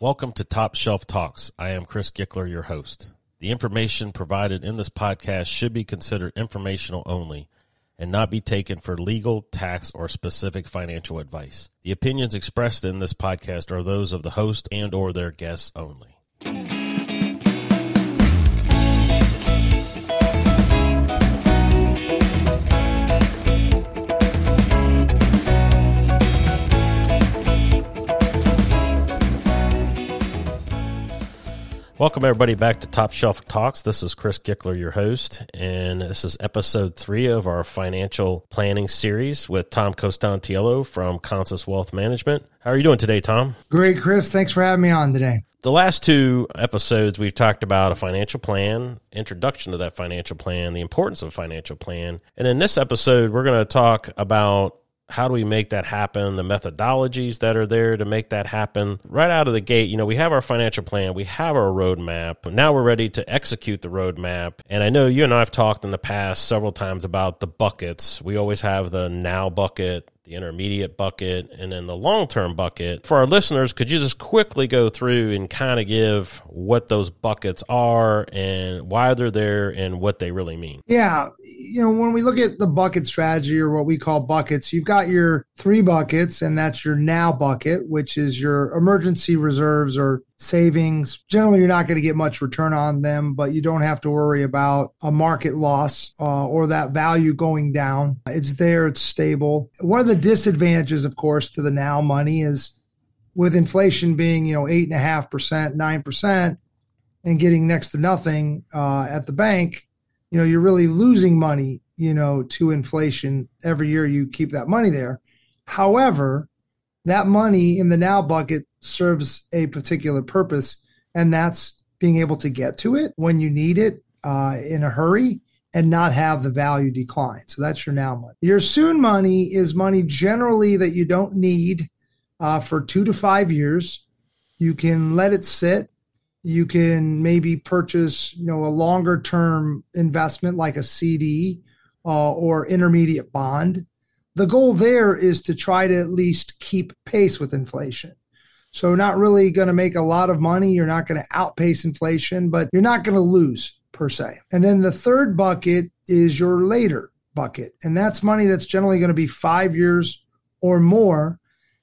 Welcome to Top Shelf Talks. I am Chris Gickler, your host. The information provided in this podcast should be considered informational only and not be taken for legal, tax, or specific financial advice. The opinions expressed in this podcast are those of the host and or their guests only. Welcome, everybody, back to Top Shelf Talks. This is Chris Gickler, your host, and this is episode three of our financial planning series with Tom Costantiello from Consus Wealth Management. How are you doing today, Tom? Great, Chris. Thanks for having me on today. The last two episodes, we've talked about a financial plan, introduction to that financial plan, the importance of a financial plan. And in this episode, we're going to talk about how do we make that happen? The methodologies that are there to make that happen. Right out of the gate, you know, we have our financial plan, we have our roadmap. Now we're ready to execute the roadmap. And I know you and I have talked in the past several times about the buckets. We always have the now bucket, the intermediate bucket, and then the long term bucket. For our listeners, could you just quickly go through and kind of give what those buckets are and why they're there and what they really mean? Yeah. You know, when we look at the bucket strategy or what we call buckets, you've got your three buckets, and that's your now bucket, which is your emergency reserves or savings. Generally, you're not going to get much return on them, but you don't have to worry about a market loss uh, or that value going down. It's there, it's stable. One of the disadvantages, of course, to the now money is with inflation being, you know, eight and a half percent, nine percent, and getting next to nothing uh, at the bank, you know, you're really losing money, you know, to inflation every year you keep that money there. However, that money in the now bucket serves a particular purpose, and that's being able to get to it when you need it uh, in a hurry and not have the value decline. So that's your now money. Your soon money is money generally that you don't need uh, for two to five years. You can let it sit. You can maybe purchase, you know, a longer term investment like a CD uh, or intermediate bond. The goal there is to try to at least keep pace with inflation. So, not really going to make a lot of money. You're not going to outpace inflation, but you're not going to lose per se. And then the third bucket is your later bucket. And that's money that's generally going to be five years or more.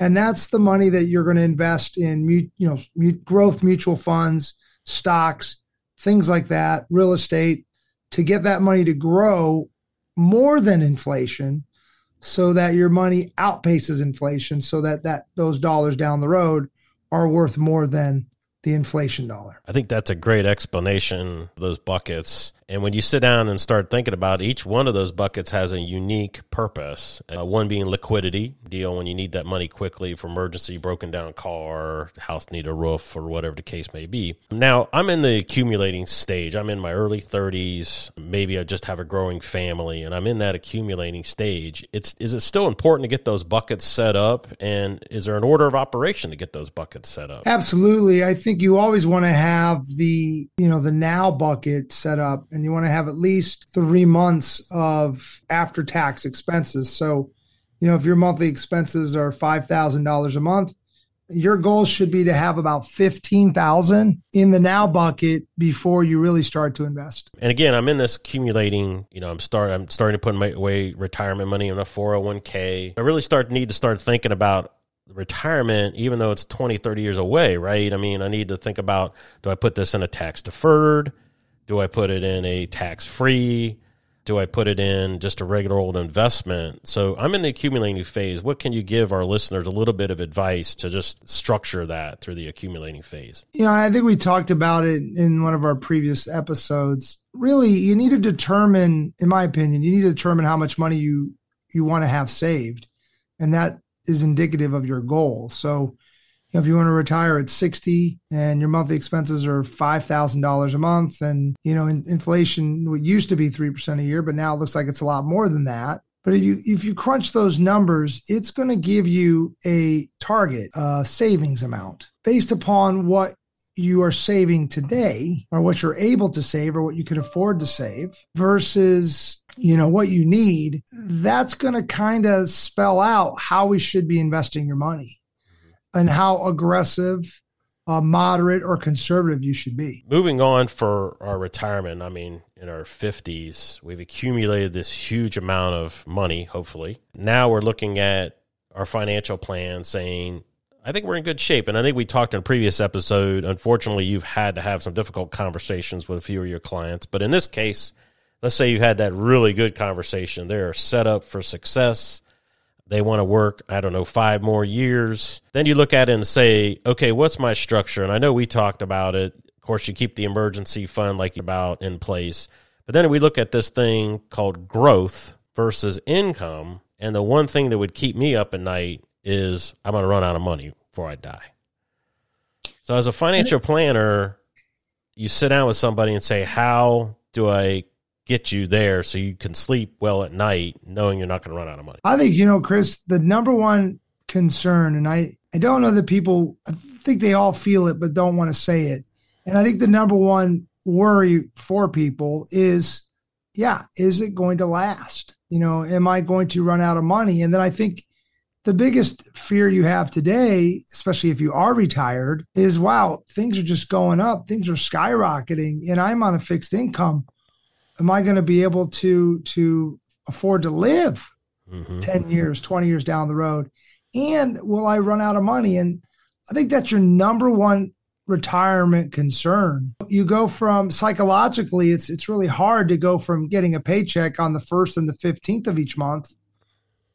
And that's the money that you're going to invest in, you know, growth mutual funds, stocks, things like that, real estate to get that money to grow more than inflation so that your money outpaces inflation so that that those dollars down the road are worth more than the inflation dollar. I think that's a great explanation those buckets. And when you sit down and start thinking about it, each one of those buckets has a unique purpose. Uh, one being liquidity deal when you need that money quickly for emergency, broken down car, house need a roof, or whatever the case may be. Now I'm in the accumulating stage. I'm in my early 30s. Maybe I just have a growing family, and I'm in that accumulating stage. It's is it still important to get those buckets set up? And is there an order of operation to get those buckets set up? Absolutely. I think you always want to have the you know the now bucket set up and you want to have at least three months of after tax expenses. So, you know, if your monthly expenses are $5,000 a month, your goal should be to have about 15,000 in the now bucket before you really start to invest. And again, I'm in this accumulating, you know, I'm start I'm starting to put my away retirement money in a 401k. I really start need to start thinking about retirement even though it's 20 30 years away right i mean i need to think about do i put this in a tax deferred do I put it in a tax free? Do I put it in just a regular old investment? So I'm in the accumulating phase. What can you give our listeners a little bit of advice to just structure that through the accumulating phase? You know, I think we talked about it in one of our previous episodes. Really, you need to determine, in my opinion, you need to determine how much money you you want to have saved. And that is indicative of your goal. So know, if you want to retire at 60 and your monthly expenses are $5,000 a month and, you know, in, inflation used to be 3% a year, but now it looks like it's a lot more than that. But if you if you crunch those numbers, it's going to give you a target uh, savings amount based upon what you are saving today or what you're able to save or what you can afford to save versus you know what you need that's going to kind of spell out how we should be investing your money and how aggressive uh, moderate or conservative you should be. Moving on for our retirement, I mean, in our 50s, we've accumulated this huge amount of money, hopefully. Now we're looking at our financial plan saying, I think we're in good shape. And I think we talked in a previous episode. Unfortunately, you've had to have some difficult conversations with a few of your clients. But in this case, let's say you had that really good conversation. They're set up for success. They want to work, I don't know, five more years. Then you look at it and say, okay, what's my structure? And I know we talked about it. Of course, you keep the emergency fund like about in place. But then we look at this thing called growth versus income. And the one thing that would keep me up at night is I'm going to run out of money before I die. So, as a financial planner, you sit down with somebody and say, How do I get you there so you can sleep well at night knowing you're not going to run out of money? I think, you know, Chris, the number one concern, and I, I don't know that people, I think they all feel it, but don't want to say it. And I think the number one worry for people is, yeah, is it going to last? You know, am I going to run out of money? And then I think the biggest fear you have today, especially if you are retired, is wow, things are just going up, things are skyrocketing, and I'm on a fixed income am I going to be able to to afford to live mm-hmm. 10 years, 20 years down the road? And will I run out of money? And I think that's your number one retirement concern. You go from psychologically, it's it's really hard to go from getting a paycheck on the first and the 15th of each month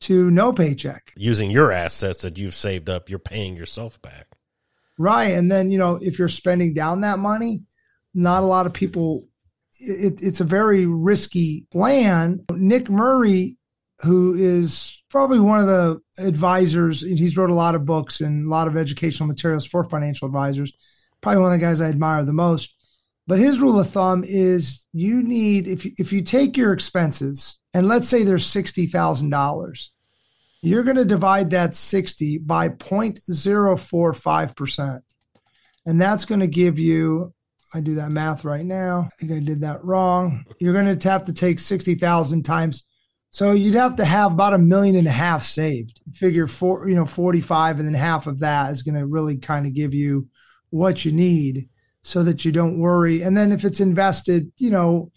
to no paycheck. Using your assets that you've saved up, you're paying yourself back. Right. And then, you know, if you're spending down that money, not a lot of people it, it's a very risky plan. Nick Murray, who is probably one of the advisors, he's wrote a lot of books and a lot of educational materials for financial advisors. Probably one of the guys I admire the most. But his rule of thumb is you need if you, if you take your expenses and let's say thousand dollars, you're going to divide that sixty by 0.045 percent, and that's going to give you I do that math right now. I think I did that wrong. You're going to have to take 60,000 times. So you'd have to have about a million and a half saved. Figure four, you know, 45 and then half of that is going to really kind of give you what you need so that you don't worry. And then if it's invested, you know,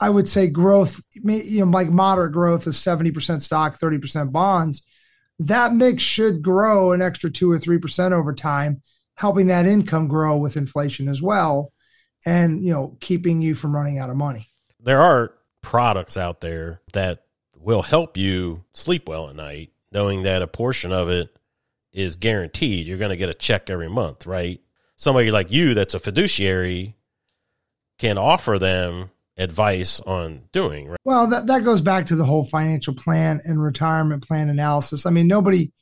I would say growth, you know, like moderate growth is 70% stock, 30% bonds. That mix should grow an extra two or 3% over time helping that income grow with inflation as well and you know keeping you from running out of money. There are products out there that will help you sleep well at night knowing that a portion of it is guaranteed. You're going to get a check every month right? Somebody like you that's a fiduciary can offer them advice on doing right? well that, that goes back to the whole financial plan and retirement plan analysis. I mean nobody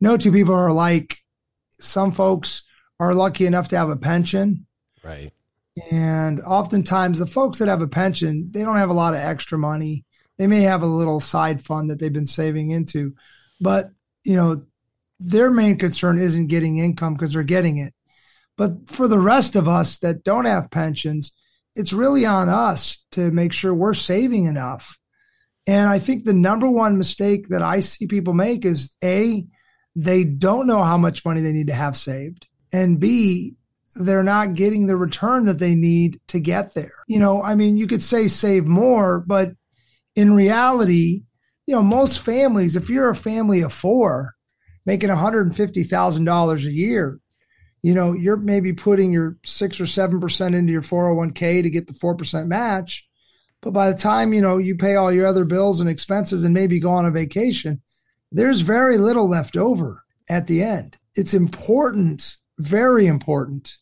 no two people are alike. Some folks are lucky enough to have a pension. Right. And oftentimes, the folks that have a pension, they don't have a lot of extra money. They may have a little side fund that they've been saving into, but you know, their main concern isn't getting income because they're getting it. But for the rest of us that don't have pensions, it's really on us to make sure we're saving enough. And I think the number one mistake that I see people make is A, they don't know how much money they need to have saved and B, they're not getting the return that they need to get there. You know, I mean, you could say save more, but in reality, you know, most families, if you're a family of four making $150,000 a year, you know, you're maybe putting your six or 7% into your 401k to get the 4% match. But by the time, you know, you pay all your other bills and expenses and maybe go on a vacation, there's very little left over at the end. It's important very important,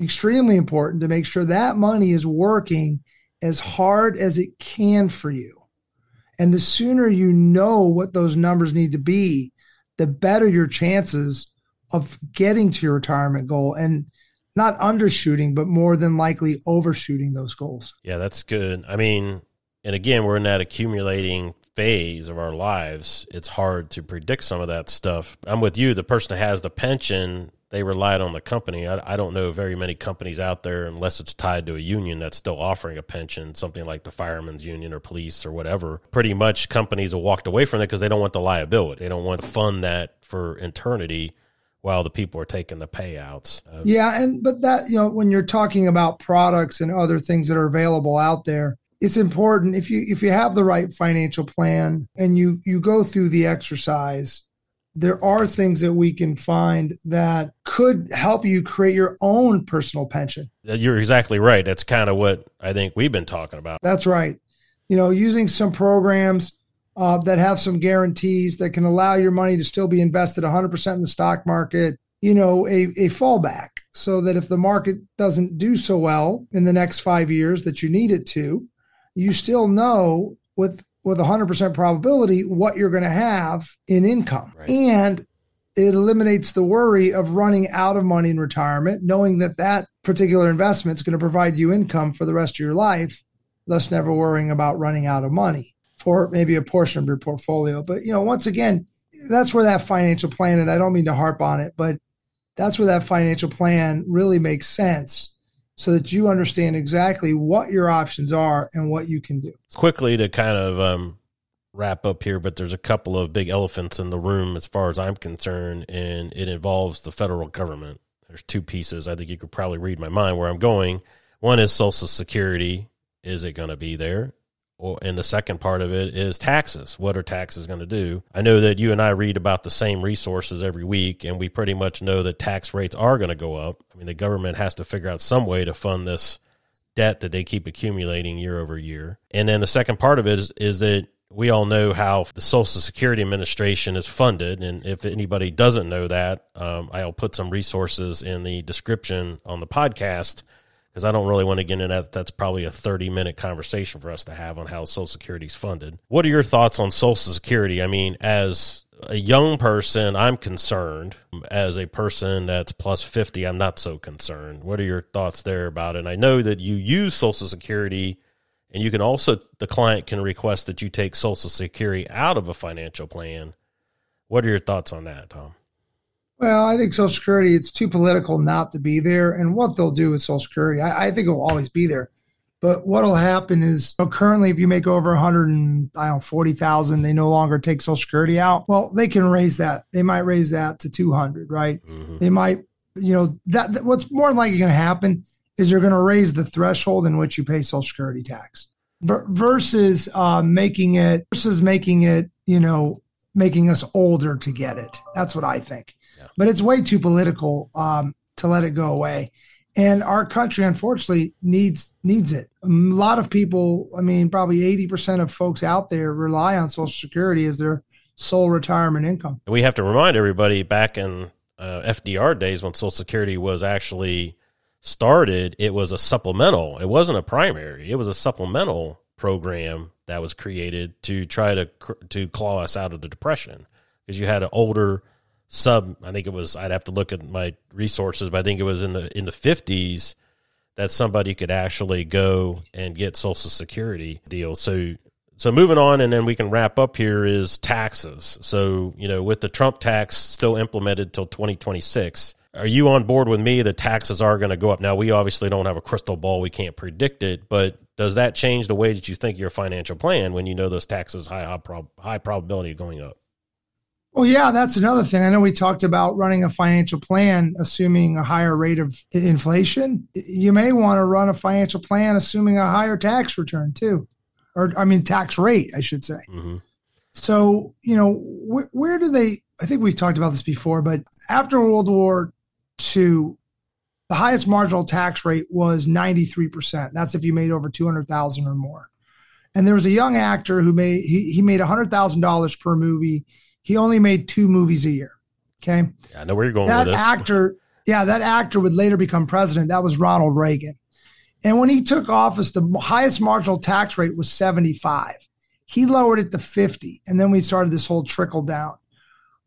extremely important to make sure that money is working as hard as it can for you. And the sooner you know what those numbers need to be, the better your chances of getting to your retirement goal and not undershooting, but more than likely overshooting those goals. Yeah, that's good. I mean, and again, we're in that accumulating phase of our lives. It's hard to predict some of that stuff. I'm with you. The person that has the pension they relied on the company. I, I, don't know very many companies out there, unless it's tied to a union that's still offering a pension, something like the firemen's union or police or whatever. Pretty much companies have walked away from it because they don't want the liability. They don't want to fund that for eternity while the people are taking the payouts. Uh, yeah, and but that you know when you're talking about products and other things that are available out there, it's important if you if you have the right financial plan and you you go through the exercise there are things that we can find that could help you create your own personal pension. You're exactly right. That's kind of what I think we've been talking about. That's right. You know, using some programs uh, that have some guarantees that can allow your money to still be invested 100% in the stock market, you know, a, a fallback so that if the market doesn't do so well in the next five years that you need it to, you still know with with 100% probability what you're going to have in income. Right. And it eliminates the worry of running out of money in retirement, knowing that that particular investment is going to provide you income for the rest of your life, thus never worrying about running out of money for maybe a portion of your portfolio. But, you know, once again, that's where that financial plan, and I don't mean to harp on it, but that's where that financial plan really makes sense so that you understand exactly what your options are and what you can do. Quickly to kind of um, wrap up here, but there's a couple of big elephants in the room as far as I'm concerned, and it involves the federal government. There's two pieces. I think you could probably read my mind where I'm going. One is Social Security. Is it going to be there? Well, and the second part of it is taxes. What are taxes going to do? I know that you and I read about the same resources every week, and we pretty much know that tax rates are going to go up. I mean, the government has to figure out some way to fund this debt that they keep accumulating year over year. And then the second part of it is, is that we all know how the Social Security Administration is funded. And if anybody doesn't know that, um, I'll put some resources in the description on the podcast because I don't really want to get into that. That's probably a 30 minute conversation for us to have on how Social Security is funded. What are your thoughts on Social Security? I mean, as a young person, I'm concerned. As a person that's plus 50, I'm not so concerned. What are your thoughts there about it? And I know that you use Social Security and you can also, the client can request that you take Social Security out of a financial plan. What are your thoughts on that, Tom? Well, I think Social Security, it's too political not to be there. And what they'll do with Social Security, I, I think it'll always be there. But what'll happen is you know, currently, if you make over 100 and I don't 40,000, they no longer take Social Security out. Well, they can raise that. They might raise that to 200, right? Mm-hmm. They might, you know, that, that what's more likely going to happen is you're going to raise the threshold in which you pay Social Security tax versus uh, making it versus making it, you know, making us older to get it. That's what I think but it's way too political um, to let it go away. And our country, unfortunately, needs needs it. A lot of people, I mean, probably eighty percent of folks out there rely on Social Security as their sole retirement income. We have to remind everybody back in uh, FDR days when Social Security was actually started, it was a supplemental. It wasn't a primary. It was a supplemental program that was created to try to to claw us out of the depression because you had an older sub I think it was I'd have to look at my resources, but I think it was in the in the fifties that somebody could actually go and get social security deal. So so moving on and then we can wrap up here is taxes. So, you know, with the Trump tax still implemented till 2026, are you on board with me that taxes are going to go up? Now, we obviously don't have a crystal ball, we can't predict it, but does that change the way that you think your financial plan when you know those taxes high high, prob- high probability of going up? Well, yeah, that's another thing. I know we talked about running a financial plan assuming a higher rate of inflation. You may want to run a financial plan assuming a higher tax return too, or I mean, tax rate, I should say. Mm-hmm. So, you know, wh- where do they? I think we've talked about this before, but after World War II, the highest marginal tax rate was 93%. That's if you made over 200,000 or more. And there was a young actor who made he, he made $100,000 per movie he only made two movies a year. Okay. Yeah, I know where you're going that actor, yeah, that actor would later become president. That was Ronald Reagan. And when he took office, the highest marginal tax rate was 75. He lowered it to 50. And then we started this whole trickle down.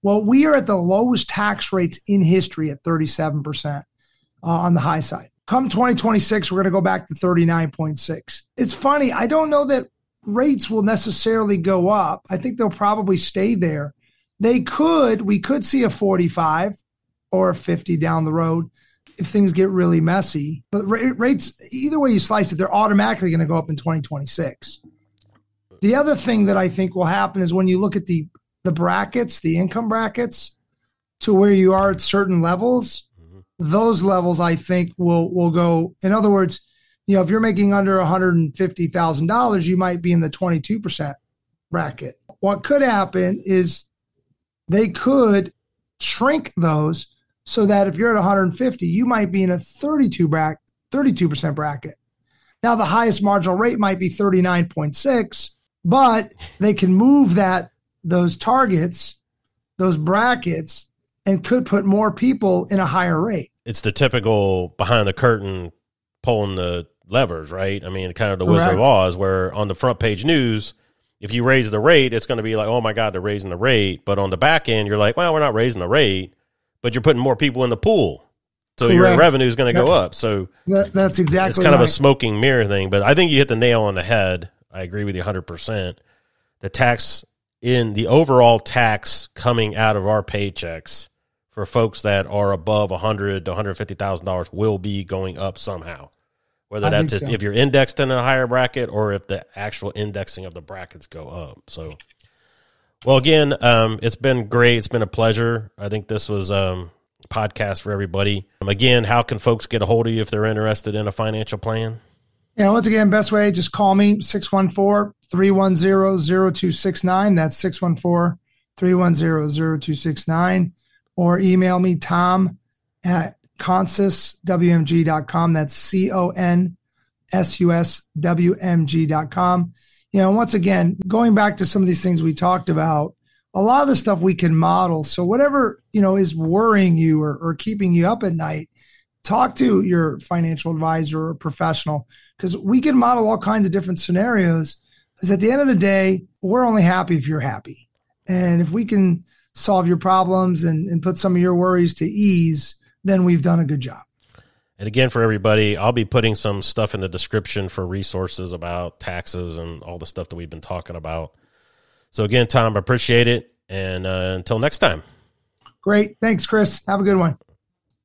Well, we are at the lowest tax rates in history at 37% uh, on the high side. Come 2026, we're going to go back to 39.6. It's funny. I don't know that rates will necessarily go up. I think they'll probably stay there they could, we could see a 45 or a 50 down the road if things get really messy. But rates, either way you slice it, they're automatically going to go up in 2026. The other thing that I think will happen is when you look at the the brackets, the income brackets, to where you are at certain levels, mm-hmm. those levels I think will will go. In other words, you know, if you're making under $150,000, you might be in the 22% bracket. What could happen is they could shrink those so that if you're at 150, you might be in a 32 bracket, 32% bracket. Now the highest marginal rate might be 39.6, but they can move that those targets, those brackets and could put more people in a higher rate. It's the typical behind the curtain pulling the levers, right? I mean, kind of the Correct. Wizard of Oz, where on the front page news, if you raise the rate, it's going to be like, oh my God, they're raising the rate. But on the back end, you're like, well, we're not raising the rate, but you're putting more people in the pool. So Correct. your revenue is going to go up. So that, that's exactly it's kind right. of a smoking mirror thing. But I think you hit the nail on the head. I agree with you 100%. The tax in the overall tax coming out of our paychecks for folks that are above 100 to 150,000 dollars will be going up somehow. Whether I that's if, so. if you're indexed in a higher bracket or if the actual indexing of the brackets go up. So, well, again, um, it's been great. It's been a pleasure. I think this was um, a podcast for everybody. Um, again, how can folks get a hold of you if they're interested in a financial plan? Yeah, once again, best way, just call me 614 310 0269. That's 614 310 0269. Or email me, tom at consuswmg.com. That's C O N S U S W M G.com. You know, once again, going back to some of these things we talked about, a lot of the stuff we can model. So whatever, you know, is worrying you or, or keeping you up at night, talk to your financial advisor or professional because we can model all kinds of different scenarios. Because at the end of the day, we're only happy if you're happy. And if we can solve your problems and, and put some of your worries to ease, then we've done a good job. And again, for everybody, I'll be putting some stuff in the description for resources about taxes and all the stuff that we've been talking about. So, again, Tom, I appreciate it. And uh, until next time. Great. Thanks, Chris. Have a good one.